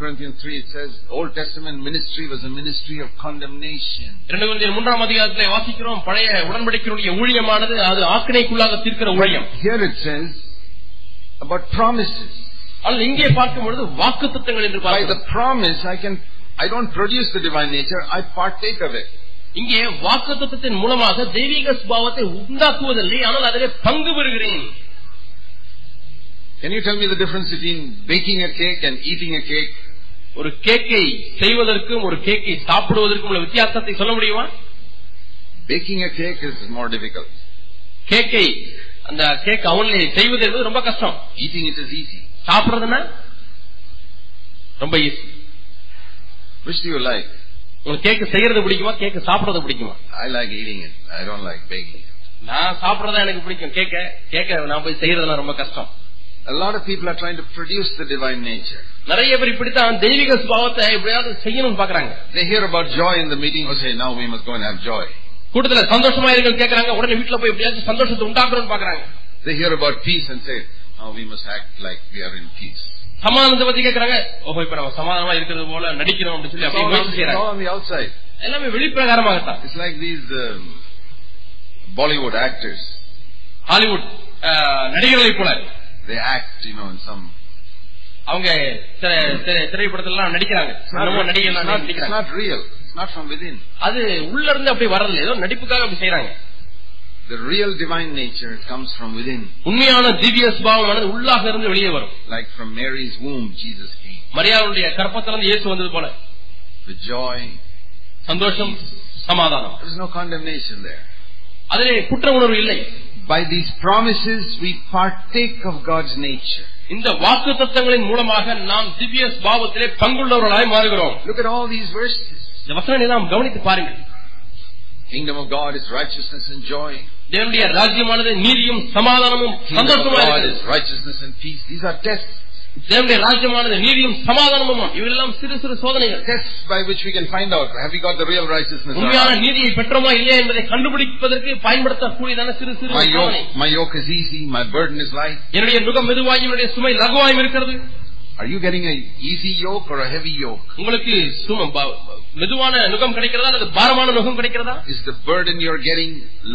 Corinthians 3 it says, Old Testament ministry was a ministry of condemnation. இரண்டு கொரிந்தியர் மூன்றாம் அதிகாரத்திலே வாசிக்கிறோம் பழைய உடன்படிக்கையுடைய ஊழியமானது அது ஆக்கினைக்குள்ளாக தீர்க்கிற ஊழியம் Here it says about promises. ஆனால் இங்கே பார்க்கும் பொழுது வாக்கு திட்டங்கள் என்று By பார்க்கிறோம் the promise, I can, I don't produce the divine nature, I partake of it. இங்கே வாக்கு திட்டத்தின் மூலமாக தெய்வீக சுபாவத்தை உண்டாக்குவதில்லை ஆனால் அதிலே பங்கு பெறுகிறேன் Can you tell me the difference between baking a cake and eating a cake? ஒரு கேக்கை செய்வதற்கும் ஒரு கேக்கை சாப்பிடுவதற்கும் உள்ள வித்தியாசத்தை சொல்ல முடியுமா Baking a cake is more difficult. கேக்கை அந்த கேக் அவனிலே செய்வது என்பது ரொம்ப கஷ்டம் Eating it is easy. சாப்பிடுறதுன்னா ரொம்ப ஈஸி do you like? உங்களுக்கு கேக்கு செய்யறது பிடிக்குமா கேக்கு சாப்பிடுறது பிடிக்குமா I like eating it. I don't like baking it. நான் சாப்பிடுறதா எனக்கு பிடிக்கும் கேக்க கேக்க நான் போய் செய்யறதுலாம் ரொம்ப கஷ்டம் A lot of people are trying to produce the divine nature. நிறைய பேர் இப்படித்தான் தெய்வீக சுபாவத்தை எப்படியாவது செய்யணும்னு பாக்குறாங்க They hear about joy in the meeting. Oh, say, now we must go and have joy. கூட்டத்துல சந்தோஷமா இருங்கள் கேக்குறாங்க உடனே வீட்டுல போய் எப்படியாச்சும் சந்தோஷத்தை உண்டாக்குறோம்னு பாக்குறாங்க They hear about peace and say, now we must act like we are in peace. சமாதானத்தை பத்தி கேக்குறாங்க ஓஹோ இப்ப நம்ம சமாதானமா இருக்கிறது போல நடிக்கிறோம் அப்படின்னு சொல்லி It's அப்படியே all, முயற்சி on, it's செய்யறாங்க all on the outside. எல்லாமே வெளிப்பிரகாரமாகத்தான் It's like these um, Bollywood actors. Hollywood அஹ், நடிகர்களைப் போல They act, you know, in some. அவங்க திரை- திரை- திரைப்படத்திலாம் நடிக்கிறாங்க It's not, என்னமோ it's நடிகை not, it's நடிக்கிறாங்க not real. It's not from within. அது உள்ள இருந்து அப்படி வரல ஏதோ நடிப்புக்காக அப்படி செய்யறாங்க The real divine nature comes from within. உண்மையான திவ்ய சுபாவமானது உள்ளாக இருந்து வெளியே வரும் Like from Mary's womb, Jesus came. மரியாதையுடைய கற்பத்திலிருந்து இயேசு வந்தது போல With joy. சந்தோஷம் சமாதானம் There is no condemnation there. அதிலே குற்ற உணர்வு இல்லை By these promises, we partake of God's nature. இந்த வாக்கு தத்தங்களின் மூலமாக நாம் திவ்ய சுபாவத்திலே பங்குள்ளவர்களாய் மாறுகிறோம் Look at all these verses. இந்த வசனங்களை நாம் கவனித்து பாருங்கள் Kingdom of God is righteousness and joy. தேவனுடைய ராஜ்யமானது நீதியும் சமாதானமும் Kingdom of சந்தோஷமா God இருக்கிறது is righteousness and peace. These are tests. தேவனுடைய ராஜ்யமானது நீதியும் சமாதானமும் இவையெல்லாம் சிறு சிறு சோதனைகள் Tests by which we can find out have we got the real righteousness or உண்மையான not. நீதியை பெற்றோமா இல்லையா என்பதை கண்டுபிடிப்பதற்கு பயன்படுத்தக்கூடியதான சிறு சிறு My சோதனை yoke, my yoke is easy, my burden is light. என்னுடைய நுகம் மெதுவாயும் என்னுடைய சுமை லகுவாயும் இருக்கிறது Are you getting a easy yoke or a heavy yoke? உங்களுக்கு சும ப- மெதுவான நுகம் கிடைக்கிறதா அல்லது பாரமான நுகம் கிடைக்கிறதா Is the burden you're getting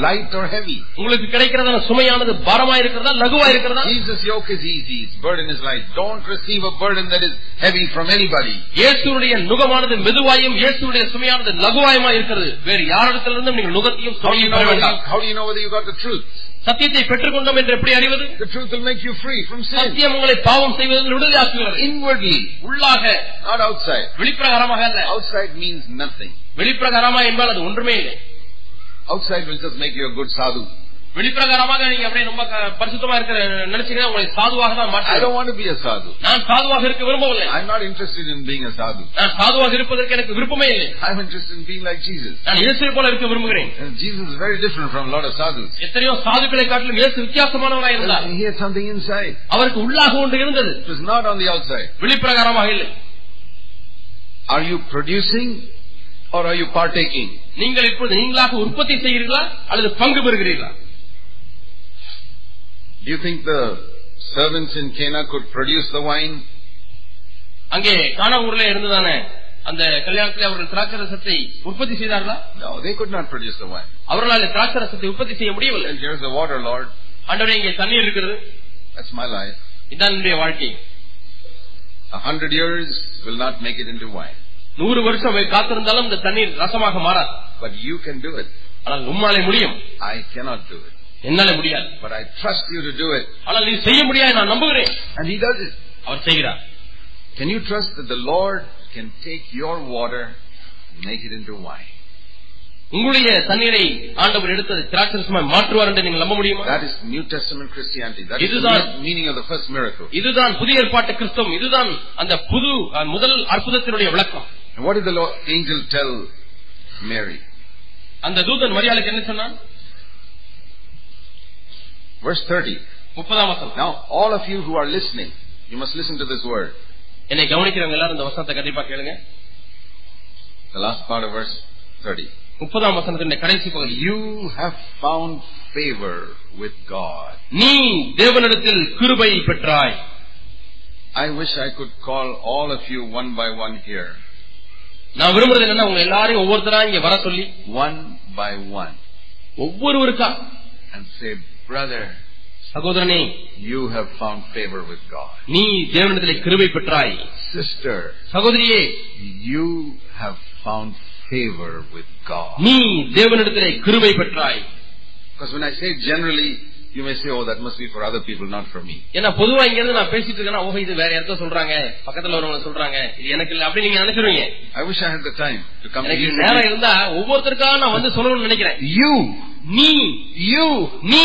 light or heavy? உங்களுக்கு கிடைக்கிறதான சுமையானது பாரமா இருக்கிறதா லகுவா இருக்கிறதா Jesus' yoke is easy, his burden is light. Don't receive a burden that is heavy from anybody. இயேசுடைய நுகமானது மெதுவாயும் இயேசுடைய சுமையானது லகுவாயுமா இருக்கிறது வேறு யாரிடத்திலிருந்தும் நீங்கள் நுகத்தையும் How do you சுமையும் know பெற whether வேண்டாம் you, how do you know whether you got the truth? சத்தியத்தை பெற்றுக்கொண்டோம் என்று எப்படி அறிவது The truth will make you free from sin. சத்தியம் உங்களை பாவம் செய்வதில் விடுதலையாக்குகிறது Inwardly, உள்ளாக not outside. வெளிப்பிரகாரமாக அல்ல Outside means nothing. வெளிப்பிரகாரமா என்பால் அது ஒன்றுமே இல்லை Outside will just make you a good sadhu. வெளிப்பிரகாரமாக நீங்க அப்படியே ரொம்ப பரிசுத்தமா இருக்கிற நினைச்சீங்கன்னா உங்களை சாதுவாக தான் மாட்டாங்க சாது. நான் சாதுவாக இருக்க விரும்பவில்லை. I not interested in being sadhu. நான் சாதுவாக இருப்பதற்கு எனக்கு விருப்பமே இல்லை. I am interested in being like Jesus நான் இயேசுவை போல இருக்க விரும்புகிறேன். Jesus is very different from lot of sadhu எத்தனையோ சாதுக்களை காட்டிலும் இயேசு வித்தியாசமானவராக இருந்தார். ஹி ஹட் சம்திங் இன்சைட் அவருக்கு உள்ளாக ஒன்று இருந்தது. It was not on the outside வெளிப்பிரகாரமாக இல்லை. Are you producing or are you partaking நீங்கள் இப்பொழுது நீங்களாக உற்பத்தி செய்கிறீர்களா? அல்லது பங்கு பெறுகிறீர்களா? Do you think the servants in Cana could produce the wine? அங்கே கானா ஊர்ல இருந்ததானே அந்த கல்யாணத்தில் அவர்கள் திராட்சரசத்தை உற்பத்தி செய்தார்களா No, they could not produce the wine. அவர்களால் திராட்சரசத்தை உற்பத்தி செய்ய முடியவில்லை And here's the water, Lord. ஆண்டவரே இங்கே தண்ணீர் இருக்கிறது That's my life. இதுதான் என்னுடைய வாழ்க்கை A hundred years will not make it into wine. நூறு வருஷம் காத்திருந்தாலும் இந்த தண்ணீர் ரசமாக மாறாது But you can do it. ஆனால் உம்மாலே முடியும் I cannot do it. என்னால முடியாது But I trust you to do it. ஆனால் நீ செய்ய முடியாது நான் நம்புகிறேன் And he does it. அவர் செய்கிறார் Can you trust that the Lord can take your water and make it into wine? உங்களுடைய தண்ணீரை ஆண்டவர் எடுத்து திராட்சரசமாய் மாற்றுவார் என்று நீங்கள் நம்ப முடியுமா That is New Testament Christianity. That is It is the our- me- meaning of the first miracle. இதுதான் புதிய ஏற்பாட்டு கிறிஸ்தவம் இதுதான் அந்த புது அஹ், முதல் அற்புதத்தினுடைய விளக்கம் And what did the Lord, angel tell Mary? அந்த தூதன் மரியாதைக்கு என்ன சொன்னான் Verse 30. முப்பதாம் வசனம் Now, all of you who are listening, you must listen to this word. என்னை கவனிக்கிறவங்க எல்லாரும் இந்த வசனத்தை கண்டிப்பா கேளுங்க The last part of verse 30. முப்பதாம் வசனத்தினுடைய கடைசி பகுதி You have found favor with God. நீ தேவனிடத்தில் கிருபை பெற்றாய் I wish I could call all of you one by one here. நான் விரும்புறது என்னன்னா உங்க எல்லாரையும் ஒவ்வொருத்தரா இங்க வர சொல்லி One by one. ஒவ்வொருவருக்கா And say, brother, சகோதரனே you have found favor with God. நீ தேவனிடத்திலே கிருபை பெற்றாய் Sister, சகோதரியே you have found favor with God. நீ தேவனிடத்திலே கிருபை பெற்றாய் Because when I say generally, you may say, oh, that must be for other people, not for me. ஏன்னா பொதுவா இங்க இருந்து நான் பேசிட்டு இருக்கேன்னா ஓஹோ இது வேற இடத்த சொல்றாங்க பக்கத்துல வரவங்க சொல்றாங்க இது எனக்கு இல்ல அப்படி நீங்க நினைச்சிருவீங்க I wish I had the time to come to எனக்கு you. நேரம் இருந்தா ஒவ்வொருத்தருக்காக நான் வந்து சொல்லணும்னு நினைக்கிறேன் You, நீ you, நீ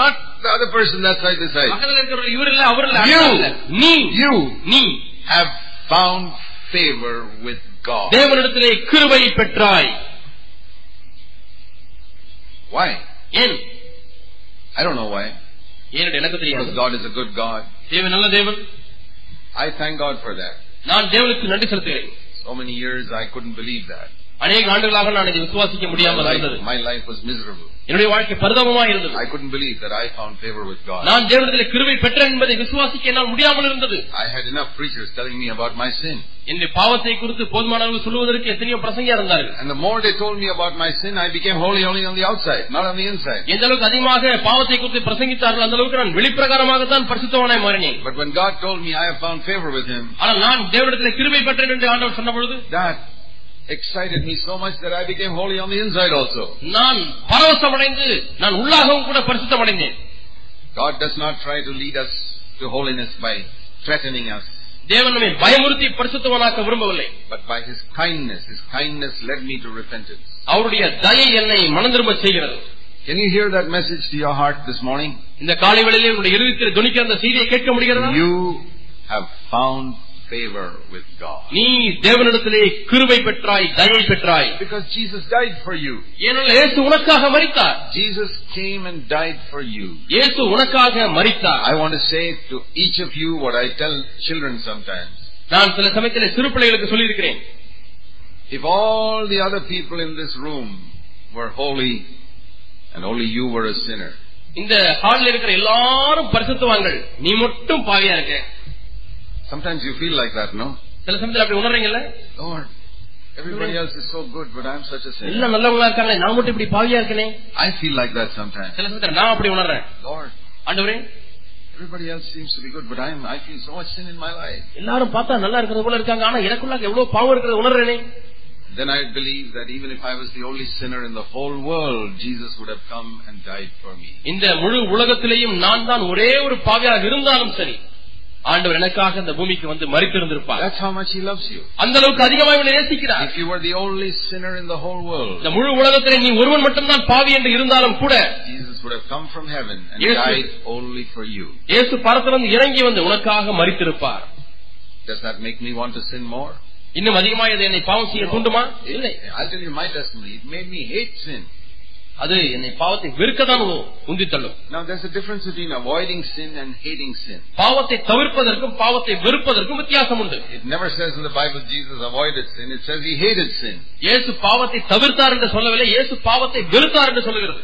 not the other person that side this side. பக்கத்துல இருக்கிறவர் இவர் இல்ல அவர் இல்ல You. அண்ணா இல்ல. நீ You நீ have found favor with God. தேவனிடத்திலே கிருபை பெற்றாய் Why? ஏன் I don't know why. ஏன் எனக்கு தெரியாது Because God is a good God. தேவன் நல்ல தேவன் I thank God for that. நான் தேவனுக்கு நன்றி செலுத்துகிறேன் So many years I couldn't believe that. அநேக ஆண்டுகளாக நான் இதை விசுவாசிக்க My முடியாமல் life, இருந்தது my life was miserable. என்னுடைய வாழ்க்கை பரிதாபமா இருந்தது I couldn't believe that I found favor with God. நான் தேவனிடத்திலே கிருபை பெற்றேன் என்பதை விசுவாசிக்க என்னால் முடியாமல் இருந்தது I had enough preachers telling me about my sin. என்னுடைய பாவத்தை குறித்து போதுமானவர்கள் சொல்லுவதற்கு எத்தனையோ பிரசங்கியா இருந்தார்கள் And the more they told me about my sin, I became holy only on the outside, not on the inside. எந்த அளவுக்கு அதிகமாக பாவத்தை குறித்து பிரசங்கித்தார்கள் அந்த அளவுக்கு நான் வெளிப்பிரகாரமாகத்தான் பரிசுத்தவனாய் மாறினேன் But when God told me I have found favor with Him, ஆனால் நான் தேவனிடத்திலே கிருபை பெற்றேன் என்று ஆண்டவர் சொன்ன பொழுது that excited me so much that I became holy on the inside also. நான் பரவசமடைந்து நான் உள்ளாகவும் கூட பரிசுத்தம் அடைந்தேன் God does not try to lead us to holiness by threatening us, தேவன் நம்மை பயமுறுத்தி பரிசுத்தவனாக்க விரும்பவில்லை but by His kindness. His kindness led me to repentance. அவருடைய தயை என்னை மனந்திரும்ப செய்கிறது Can you hear that message to your heart this morning? இந்த காலை வேளையிலே உங்களுடைய இருதயத்தில் துணிக்கிற அந்த செய்தியை கேட்க முடிகிறதா You have found favor with God. நீ தேவனிடத்திலே கிருபை பெற்றாய் தயை பெற்றாய் Because Jesus died for you. ஏனென்றால் இயேசு உனக்காக மரித்தார் Jesus came and died for you. இயேசு உனக்காக மரித்தார் I want to say to each of you what I tell children sometimes. நான் சில சமயத்திலே சிறு பிள்ளைகளுக்கு சொல்லியிருக்கிறேன் If all the other people in this room were holy and only you were a sinner, இந்த ஹாலில் இருக்கிற எல்லாரும் பரிசுத்தவான்கள் நீ மட்டும் பாவியா இருக்க sometimes you feel like that, no? சில சமயத்தில் அப்படி உணர்றீங்கல்ல Lord, everybody else is so good, but I'm such a sinner. எல்லாம் நல்லவங்களா இருக்காங்களே நான் மட்டும் இப்படி பாவியா இருக்கனே I feel like that sometimes. சில சமயத்தில் நான் அப்படி உணர்றேன் Lord, ஆண்டவரே everybody else seems to be good, but I'm, I feel so much sin in my life. எல்லாரும் பார்த்தா நல்லா இருக்கிறது போல இருக்காங்க ஆனா எனக்குள்ள எவ்வளவு பாவம் இருக்கிறது உணர்றேனே Then I believe that even if I was the only sinner in the whole world, Jesus would have come and died for me. இந்த முழு உலகத்திலேயும் நான் தான் ஒரே ஒரு பாவியாக இருந்தாலும் சரி ஆண்டவர் எனக்காக இந்த பூமிக்கு வந்து மறித்திருந்திருப்பார் That's how much He loves you. அந்த அளவுக்கு அதிகமாக இவனை நேசிக்கிறார் If you were the only sinner in the whole world, இந்த முழு உலகத்திலே நீ ஒருவன் மட்டும்தான் பாவி என்று இருந்தாலும் கூட Jesus would have come from heaven and Yes, sir. died only for you. இயேசு பரத்திலிருந்து இறங்கி வந்து உனக்காக மறித்திருப்பார் Does that make me want to sin more? இன்னும் அதிகமாக இது என்னை பாவம் செய்ய தூண்டுமா இல்லை I'll tell you my testimony. It made me hate sin. அது என்னை பாவத்தை வெறுக்கத்தான் உந்தி தள்ளும் Now there's a difference between avoiding sin and hating sin. பாவத்தை தவிர்ப்பதற்கும் பாவத்தை வெறுப்பதற்கும் வித்தியாசம் உண்டு It never says in the Bible Jesus avoided sin. It says he hated sin. இயேசு பாவத்தை தவிர்த்தார் என்று சொல்லவில்லை இயேசு பாவத்தை வெறுத்தார் என்று சொல்லுகிறது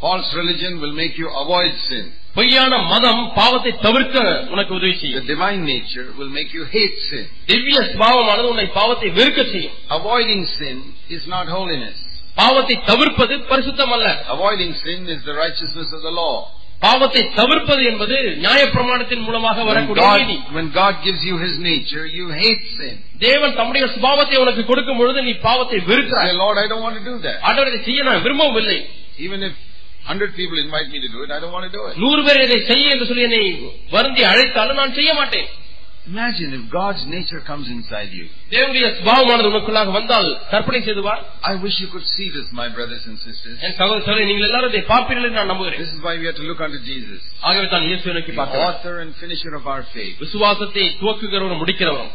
False religion will make you avoid sin. பொய்யான மதம் பாவத்தை தவிர்க்க உனக்கு உதவி The செய்யும் divine nature will make you hate sin. திவ்ய சுபாவமானது உன்னை பாவத்தை வெறுக்க செய்யும் Avoiding sin is not holiness. பாவத்தை தவிர்ப்பது பரிசுத்தம் அல்ல Avoiding sin is the righteousness of the law. பாவத்தை தவிர்ப்பது என்பது நியாயப்பிரமாணத்தின் மூலமாக When வரக்கூடிய நீதி when God gives you His nature, you hate sin. தேவன் தம்முடைய சுபாவத்தை உனக்கு கொடுக்கும் பொழுது நீ பாவத்தை வெறுக்கிறாய் Lord, I don't want to do that. ஆண்டவர் இதை செய்ய நான் விரும்பவில்லை Even if hundred people invite me to do it, I don't want to do it. நூறு பேர் இதை செய்ய என்று சொல்லி என்னை வருந்தி அழைத்தாலும் நான் செய்ய மாட்டேன் Imagine if God's nature comes inside you. தேவனுடைய சுபாவமானது உனக்குள்ளாக வந்தால் கற்பனை செய்து வா I wish you could see this, my brothers and sisters. என் சகோதர சகோதரி, நீங்கள் எல்லாரும் இதை பார்ப்பீர்கள் என்று நான் நம்புகிறேன் This is why we have to look unto Jesus, ஆகவே தான் இயேசு நோக்கி the பார்க்கிறேன் author and finisher of our faith. விசுவாசத்தை துவக்குகிறவரும் முடிக்கிறவரும்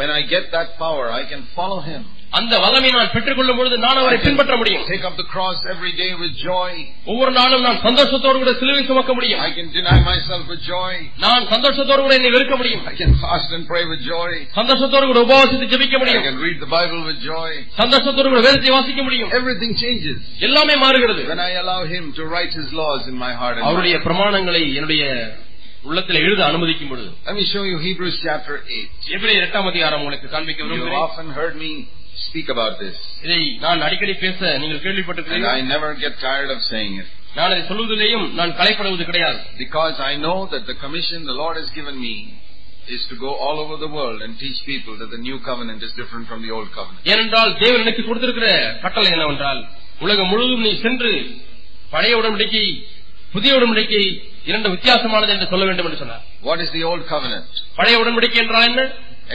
When I get that power, I can follow Him. அந்த வல்லமை நான் பெற்றுக்கொள்ளும் பொழுது நான் அவரை பின்பற்ற முடியும் Take up the cross every day with joy. ஒவ்வொரு நாளும் நான் சந்தோஷத்தோடு கூட சிலுவை சுமக்க முடியும் I can deny myself with joy. நான் சந்தோஷத்தோடு கூட என்னை வெறுக்க முடியும் I can fast and pray with joy. சந்தோஷத்தோடு கூட உபவாசித்து ஜெபிக்க I முடியும் can read the Bible with joy. சந்தோஷத்தோடு கூட வேதத்தை வாசிக்க முடியும் Everything changes எல்லாமே மாறுகிறது when I allow Him to write His laws in my heart and அவருடைய mind. பிரமாணங்களை என்னுடைய உள்ளத்தில் எழுத அனுமதிக்கும் பொழுது Let me show you Hebrews chapter 8. எபிரேயர் எட்டாம் அதிகாரம் உங்களுக்கு காண்பிக்க You விரும்புகிறேன் often heard me speak about this, இதை நான் அடிக்கடி பேச நீங்கள் and கேள்விப்பட்டிருக்கிறீர்கள் I never get tired of saying it. நான் அதை சொல்வதிலேயும் நான் கலைப்படுவது கிடையாது Because I know that the commission the Lord has given me is to go all over the world and teach people that the new covenant is different from the old covenant. ஏனென்றால் தேவன் எனக்கு கொடுத்திருக்கிற கட்டளை என்னவென்றால் உலகம் முழுவதும் நீ சென்று பழைய உடன்படிக்கை புதிய உடன்படிக்கை இரண்டு வித்தியாசமானது என்று சொல்ல வேண்டும் என்று சொன்னார் What is the old covenant? பழைய உடன்படிக்கை என்றால் என்ன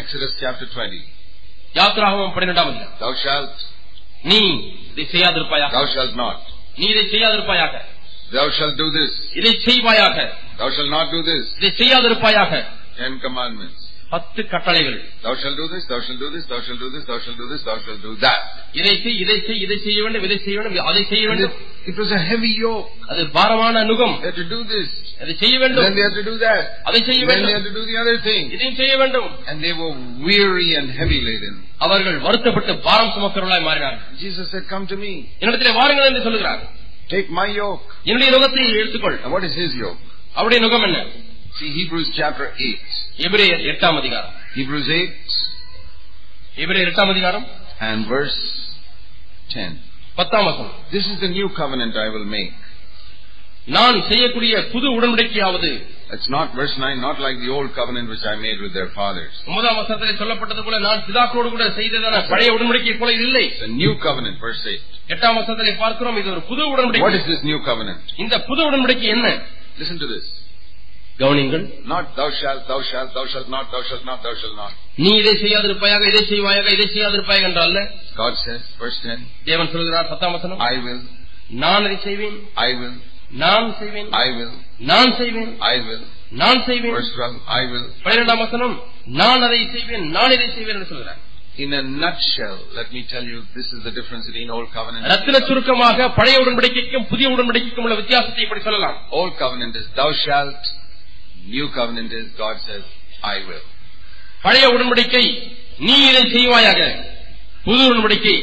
Exodus chapter 20. யாத்திராகமம் பன்னிரெண்டாம் அதிகாரம் Thou shalt, நீ இதை செய்யாதிருப்பாயாக thou shalt not. நீ இதை செய்யாதிருப்பாயாக Thou shalt do this. இதை செய்வாயாக Thou shalt not do this. இதை செய்யாதிருப்பாயாக Ten commandments. பத்து கட்டளைகள் Thou shalt do this, thou shalt do this, thou shalt do this, thou shalt do this, thou shalt do that. இதை செய் இதை செய் இதை செய்ய வேண்டும் இதை செய்ய வேண்டும் அதை செய்ய And it, வேண்டும் it was a heavy yoke. அது பாரமான நுகம் They had to do this. அதை செய்ய Then வேண்டும் they had to do that. அதை செய்ய Then they வேண்டும் had to do the other thing. இதையும் செய்ய வேண்டும் And they were weary and heavy laden. அவர்கள் வருத்தப்பட்டு பாரம் சுமக்கிறவர்களாய் மாறினார்கள் Jesus said, Come to me. என்னிடத்திலே வாருங்கள் என்று சொல்லுகிறார் Take my yoke. என்னுடைய நுகத்தை எடுத்துக்கொள் And what is his yoke? அவருடைய நுகம் என்ன See Hebrews chapter 8. எபிரேயர் எட்டாம் அதிகாரம் Hebrews 8 எபிரேயர் எட்டாம் அதிகாரம் and verse 10. பத்தாம் வசனம் This is the new covenant I will make. நான் செய்யக்கூடிய புது உடன்படிக்கையாவது It's not verse 9, not like the old covenant which I made with their fathers. ஒன்பதாம் வசனத்திலே சொல்லப்பட்டது போல நான் பிதாக்களோடு கூட செய்ததான பழைய உடன்படிக்கை போல இது இல்லை It's a new covenant, verse 8. எட்டாம் வசனத்திலே பார்க்கிறோம் இது ஒரு புது What உடன்படிக்கை is this new covenant? இந்த புது உடன்படிக்கை என்ன Listen to this. கவனிங்கள் Not thou shalt, thou shalt, thou shalt not, thou shalt not, thou shalt not. நீ இதை செய்யாதிருப்பாயாக இதை செய்வாயாக இதை செய்யாதிருப்பாயாக என்றால் God says, verse 10, தேவன் சொல்கிறார் பத்தாம் வசனம் I will, நான் அதை செய்வேன் I will, நான் செய்வேன் I will, நான் செய்வேன் I will. நான் செய்வேன் Verse 12, I will. பன்னிரெண்டாம் வசனம் நான் அதை செய்வேன் நான் இதை செய்வேன் என்று சொல்கிறார் In a nutshell, let me tell you, this is the difference between old covenant and ரத்தின சுருக்கமாக பழைய உடன்படிக்கைக்கும் புதிய உடன்படிக்கைக்கும் உள்ள வித்தியாசத்தை இப்படி சொல்லலாம் Old covenant is thou shalt. New covenant is God says, I will. பழைய உடன்படிக்கை நீ இதை செய்வாயாக புது உடன்படிக்கை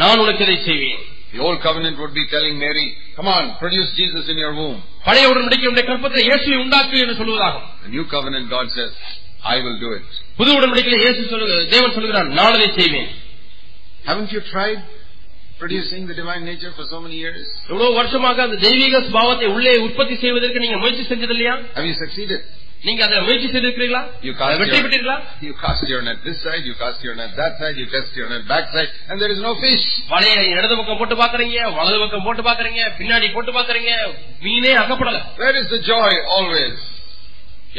நான் உனக்கு இதை செய்வேன் The old covenant would be telling Mary, come on, produce Jesus in your womb. பழைய உடன்படிக்கை உடைய கற்பத்தில் இயேசுவை உண்டாக்கு என்று சொல்வதாகும் The new covenant, God says, I will do it. புது உடன்படிக்கையில் இயேசு சொல்லு தேவன் சொல்கிறார் நான் அதை செய்வேன் Haven't you tried producing the divine nature for so many years? எவ்வளவு வருஷமாக அந்த தெய்வீக சுபாவத்தை உள்ளே உற்பத்தி செய்வதற்கு நீங்க முயற்சி செஞ்சது இல்லையா Have you succeeded? நீங்க அதை முயற்சி செய்திருக்கிறீர்களா You அதை cast, வெற்றி your, பெற்றீர்களா you cast your net this side, you cast your net that side, you cast your net back side, and there is no fish. வலைய இடது பக்கம் போட்டு பாக்குறீங்க வலது பக்கம் போட்டு பாக்குறீங்க பின்னாடி போட்டு பாக்குறீங்க மீனே அகப்படல Where is the joy always?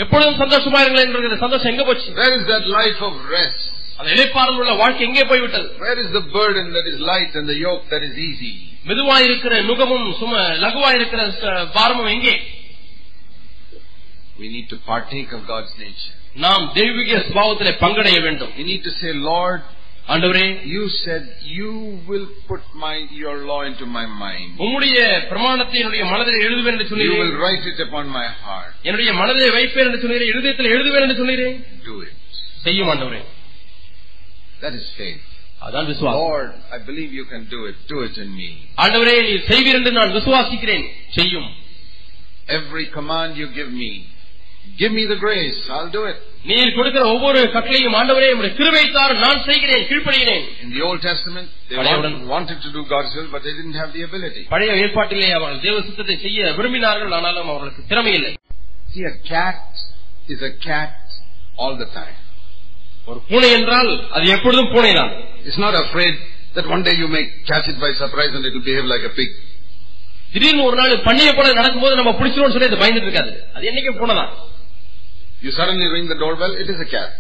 எப்பொழுதும் சந்தோஷமா இருங்களேன் என்கிற சந்தோஷம் எங்க போச்சு Where is that life of rest? அந்த இழைப்பாறுதல் உள்ள வாழ்க்கை எங்கே போய்விட்டது Where is the burden that is light and the yoke that is easy? மெதுவா இருக்கிற நுகமும் சும லகுவா இருக்கிற ச- பாரமும் எங்கே We need to partake of God's nature. நாம் தெய்வீக சுபாவத்திலே பங்கடைய வேண்டும் We need to say, Lord, ஆண்டவரே you said you will put my your law into my mind. உம்முடைய பிரமாணத்தை என்னுடைய மனதில் எழுதுவேன் என்று You சொன்னீரேன் will write it upon my heart. என்னுடைய மனதிலே வைப்பேன் என்று சொன்னீரேன் இருதயத்தில் எழுதுவேன் என்று சொன்னீரேன் Do it. செய்யும் ஆண்டவரே That is faith. அதான் விசுவாசம் Lord, I believe you can do it. Do it in me. ஆண்டவரே நீர் செய்வீர் என்று நான் விசுவாசிக்கிறேன் செய்யும் Every command you give me, give me the grace. I'll do it. நீர் கொடுக்கிற ஒவ்வொரு கட்டளையும் ஆண்டவரே உடைய கிருபைத்தார் நான் செய்கிறேன் கீழ்ப்படுகிறேன் In the Old Testament, they பழையவுடன். want- wanted to do God's will, but they didn't have the ability. பழைய ஏற்பாட்டிலே அவர்கள் தேவ சித்தத்தை செய்ய விரும்பினார்கள் ஆனாலும் அவர்களுக்கு திறமை இல்லை See, a cat is a cat all the time. ஒரு பூனை என்றால் அது எப்பொழுதும் பூனைதான் It's not afraid that one day you may catch it by surprise and it will behave like a pig. திடீர்னு ஒரு நாள் பண்ணிய போல நடக்கும்போது நம்ம பிடிச்சிருவோம்னு சொல்லி அது பயந்துட்டு இருக்காது அது என்னைக்கும் பூனைதான் You suddenly ring the doorbell, it is a cat.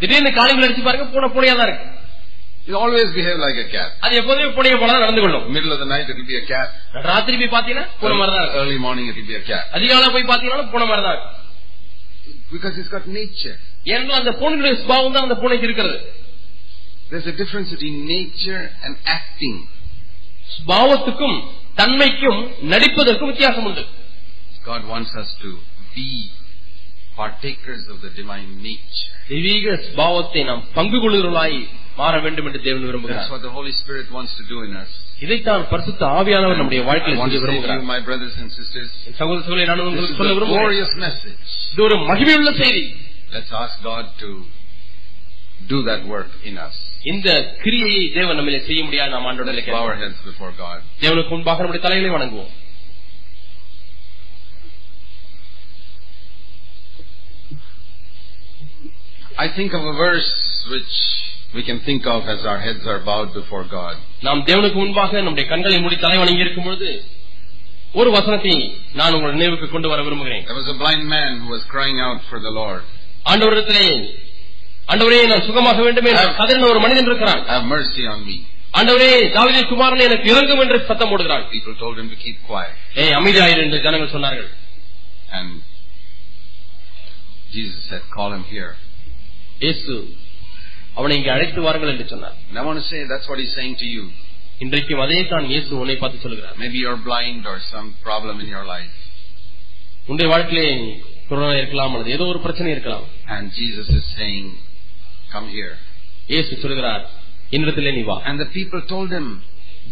திடீர்னு காலிகள் அடிச்சு பாருங்க பூனை பூனையா தான் இருக்கு It always behave like a cat. அது எப்போதுமே பூனையை போல தான் நடந்து கொள்ளும் Middle of the night, it will be a cat. ராத்திரி போய் பாத்தீங்கன்னா பூனை மாதிரி தான் Early morning, it will be a cat. அதிகாலை போய் பாத்தீங்கன்னா பூனை மாதிரி தான் Because it's got nature. ஏனென்றால் அந்த பூனையுடைய சுபாவம் தான் அந்த பூனைக்கு இருக்கிறது There's a difference between nature and acting. சுபாவத்துக்கும் தன்மைக்கும் நடிப்பதற்கும் வித்தியாசம் உண்டு God wants us to be partakers of the divine nature. தெய்வீக சுபாவத்தை நாம் பங்கு கொள்கிறவர்களாய் மாற வேண்டும் என்று தேவன் That's விரும்புகிறார் what the Holy Spirit wants to do in us. இதைத்தான் பரிசுத்த ஆவியானவர் நம்முடைய I வாழ்க்கையில் want செய்ய to say to விரும்புகிறார் you, my brothers and sisters, என் சகோதர சகோதரி நான் this உங்களுக்கு is சொல்ல a விரும்புகிறேன் glorious message. இது ஒரு மகிமையுள்ள செய்தி Let's ask God to do that work in us. இந்த கிரியையை தேவன் நம்மளே செய்ய முடியாது நாம் ஆண்டோட Let's bow our heads before God. தேவனுக்கு முன்பாக நம்முடைய தலைகளை வணங்குவோம் I think of a verse which we can think of as our heads are bowed before God. நாம் தேவனுக்கு முன்பாக நம்முடைய கண்களை மூடி தலை வணங்கி இருக்கும் பொழுது ஒரு வசனத்தை நான் உங்கள் நினைவுக்கு கொண்டு வர விரும்புகிறேன் There was a blind man who was crying out for the Lord. ஆண்டவரிடத்திலே ஆண்டவரே நான் சுகமாக வேண்டும் என்று கதறின ஒரு மனிதன் இருக்கிறான். ஆண்டவரே தாவீதின் குமாரனை எனக்கு இறங்கும் என்று சத்தம் போடுகிறான் People told him to keep quiet. ஏய் அமைதியாயிரு என்று ஜனங்கள் சொன்னார்கள் And Jesus said, call him here. இயேசு அவனை இங்கே அழைத்து வாருங்கள் என்று சொன்னார் And I want to say that's what he's saying to you. இன்றைக்கும் அதே தான் இயேசு உன்னை பார்த்து சொல்கிறார் Maybe you're blind or some problem in your life. உன்னுடைய வாழ்க்கையிலே கொரோனா இருக்கலாம் அல்லது ஏதோ ஒரு பிரச்சனை இருக்கலாம் And Jesus is saying, come here. இயேசு சொல்கிறார் என்னிடத்திலே நீ வா And the people told him,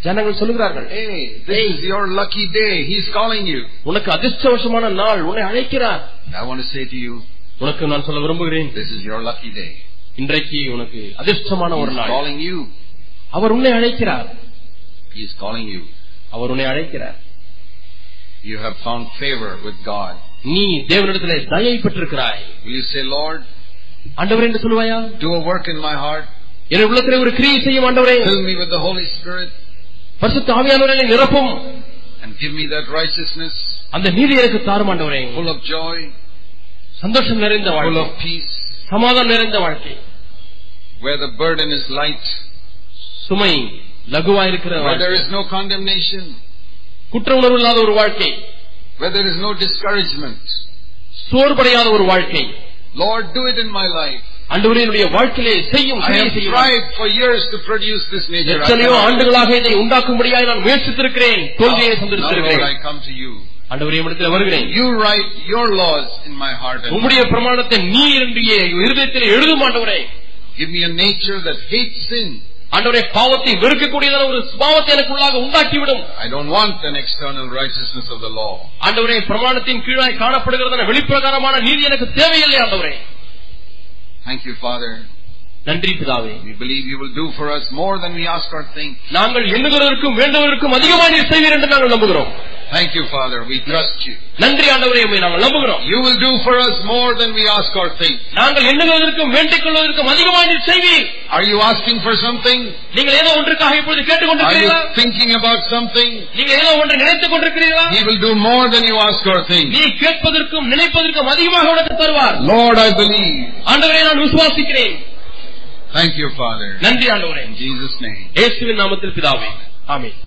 ஜனங்கள் சொல்கிறார்கள் hey, this is your lucky day. He's calling you. உனக்கு அதிர்ஷ்டவசமான நாள் உன்னை அழைக்கிறார் I want to say to you, உனக்கு நான் சொல்ல விரும்புகிறேன் this is your lucky day. இன்றைக்கு உனக்கு அதிர்ஷ்டமான ஒரு He's நாள் calling you. அவர் உன்னை அழைக்கிறார் He's calling you. அவர் உன்னை அழைக்கிறார் You have found favor with God. நீ தேவனிடத்திலே தயை பெற்றிருக்கிறாய் Will you say, Lord, ஆண்டவர் என்று சொல்லுவாயா do a work in my heart. என் உள்ளத்திலே ஒரு கிரியை செய்யும் ஆண்டவரே Fill me with the Holy Spirit பரிசுத்த ஆவியானவரை நிரப்பும் and give me that righteousness அந்த நீதி எனக்கு தாரும் ஆண்டவரே full of joy, சந்தோஷம் நிறைந்த full வாழ்க்கை of peace, சமாதானம் நிறைந்த வாழ்க்கை where the burden is light, சுமை லகுவாயிருக்கிற where வாழ்க்கை there is no condemnation, குற்ற உணர்வு இல்லாத ஒரு வாழ்க்கை where there is no discouragement. சோர்வடையாத ஒரு வாழ்க்கை Lord, do it in my life. ஆண்டவரே என்னுடைய வாழ்க்கையிலே செய்யும் I கிரியை have செய்யும் tried for years to produce this nature. I எத்தனையோ cannot. ஆண்டுகளாக இதை உண்டாக்கும்படியாக நான் முயற்சித்திருக்கிறேன் தோல்வியை Now, Lord, சந்தித்திருக்கிறேன் I come to you. ஆண்டவரே இடத்தில் வருகிறேன் You write your laws in my heart and உம்முடைய பிரமாணத்தை நீ என்னுடைய இருதயத்தில் எழுதும் ஆண்டவரே give me a nature that hates sin. ஆண்டவரே பாவத்தை வெறுக்கக்கூடியதான ஒரு சுபாவத்தை எனக்குள்ளாக உண்டாக்கிவிடும் I don't want an external righteousness of the law. ஆண்டவரே பிரமாணத்தின் கீழாய் காணப்படுகிறதான வெளிப்பிரகாரமான நீதி எனக்கு தேவையில்லை ஆண்டவரே Thank you, Father. நன்றி பிதாவே We believe you will do for us more than we ask or think. நாங்கள் எண்ணுகிறதற்கும் வேண்டுவதற்கும் அதிகமாக நீர் செய்வீர் என்று நாங்கள் நம்புகிறோம் Thank you, Father. We trust you. நன்றி ஆண்டவரே உம்மை நாங்கள் நம்புகிறோம் You will do for us more than we ask or think. நாங்கள் எண்ணுகிறதற்கும் வேண்டிக் கொள்வதற்கும் அதிகமாக நீர் செய்வீர் Are you asking for something? நீங்கள் ஏதோ ஒன்றுக்காக இப்பொழுது கேட்டுக் Are you கொண்டிருக்கிறீர்களா thinking about something? நீங்கள் ஏதோ ஒன்று நினைத்துக் கொண்டிருக்கிறீர்களா He will do more than you ask or think. நீ கேட்பதற்கும் நினைப்பதற்கும் அதிகமாக உனக்கு தருவார் Lord, I believe. ஆண்டவரே நான் விசுவாசிக்கிறேன் Thank you, Father. நன்றி ஆண்டவரே In Jesus' name. இயேசுவின் நாமத்தில் பிதாவே ஆமென்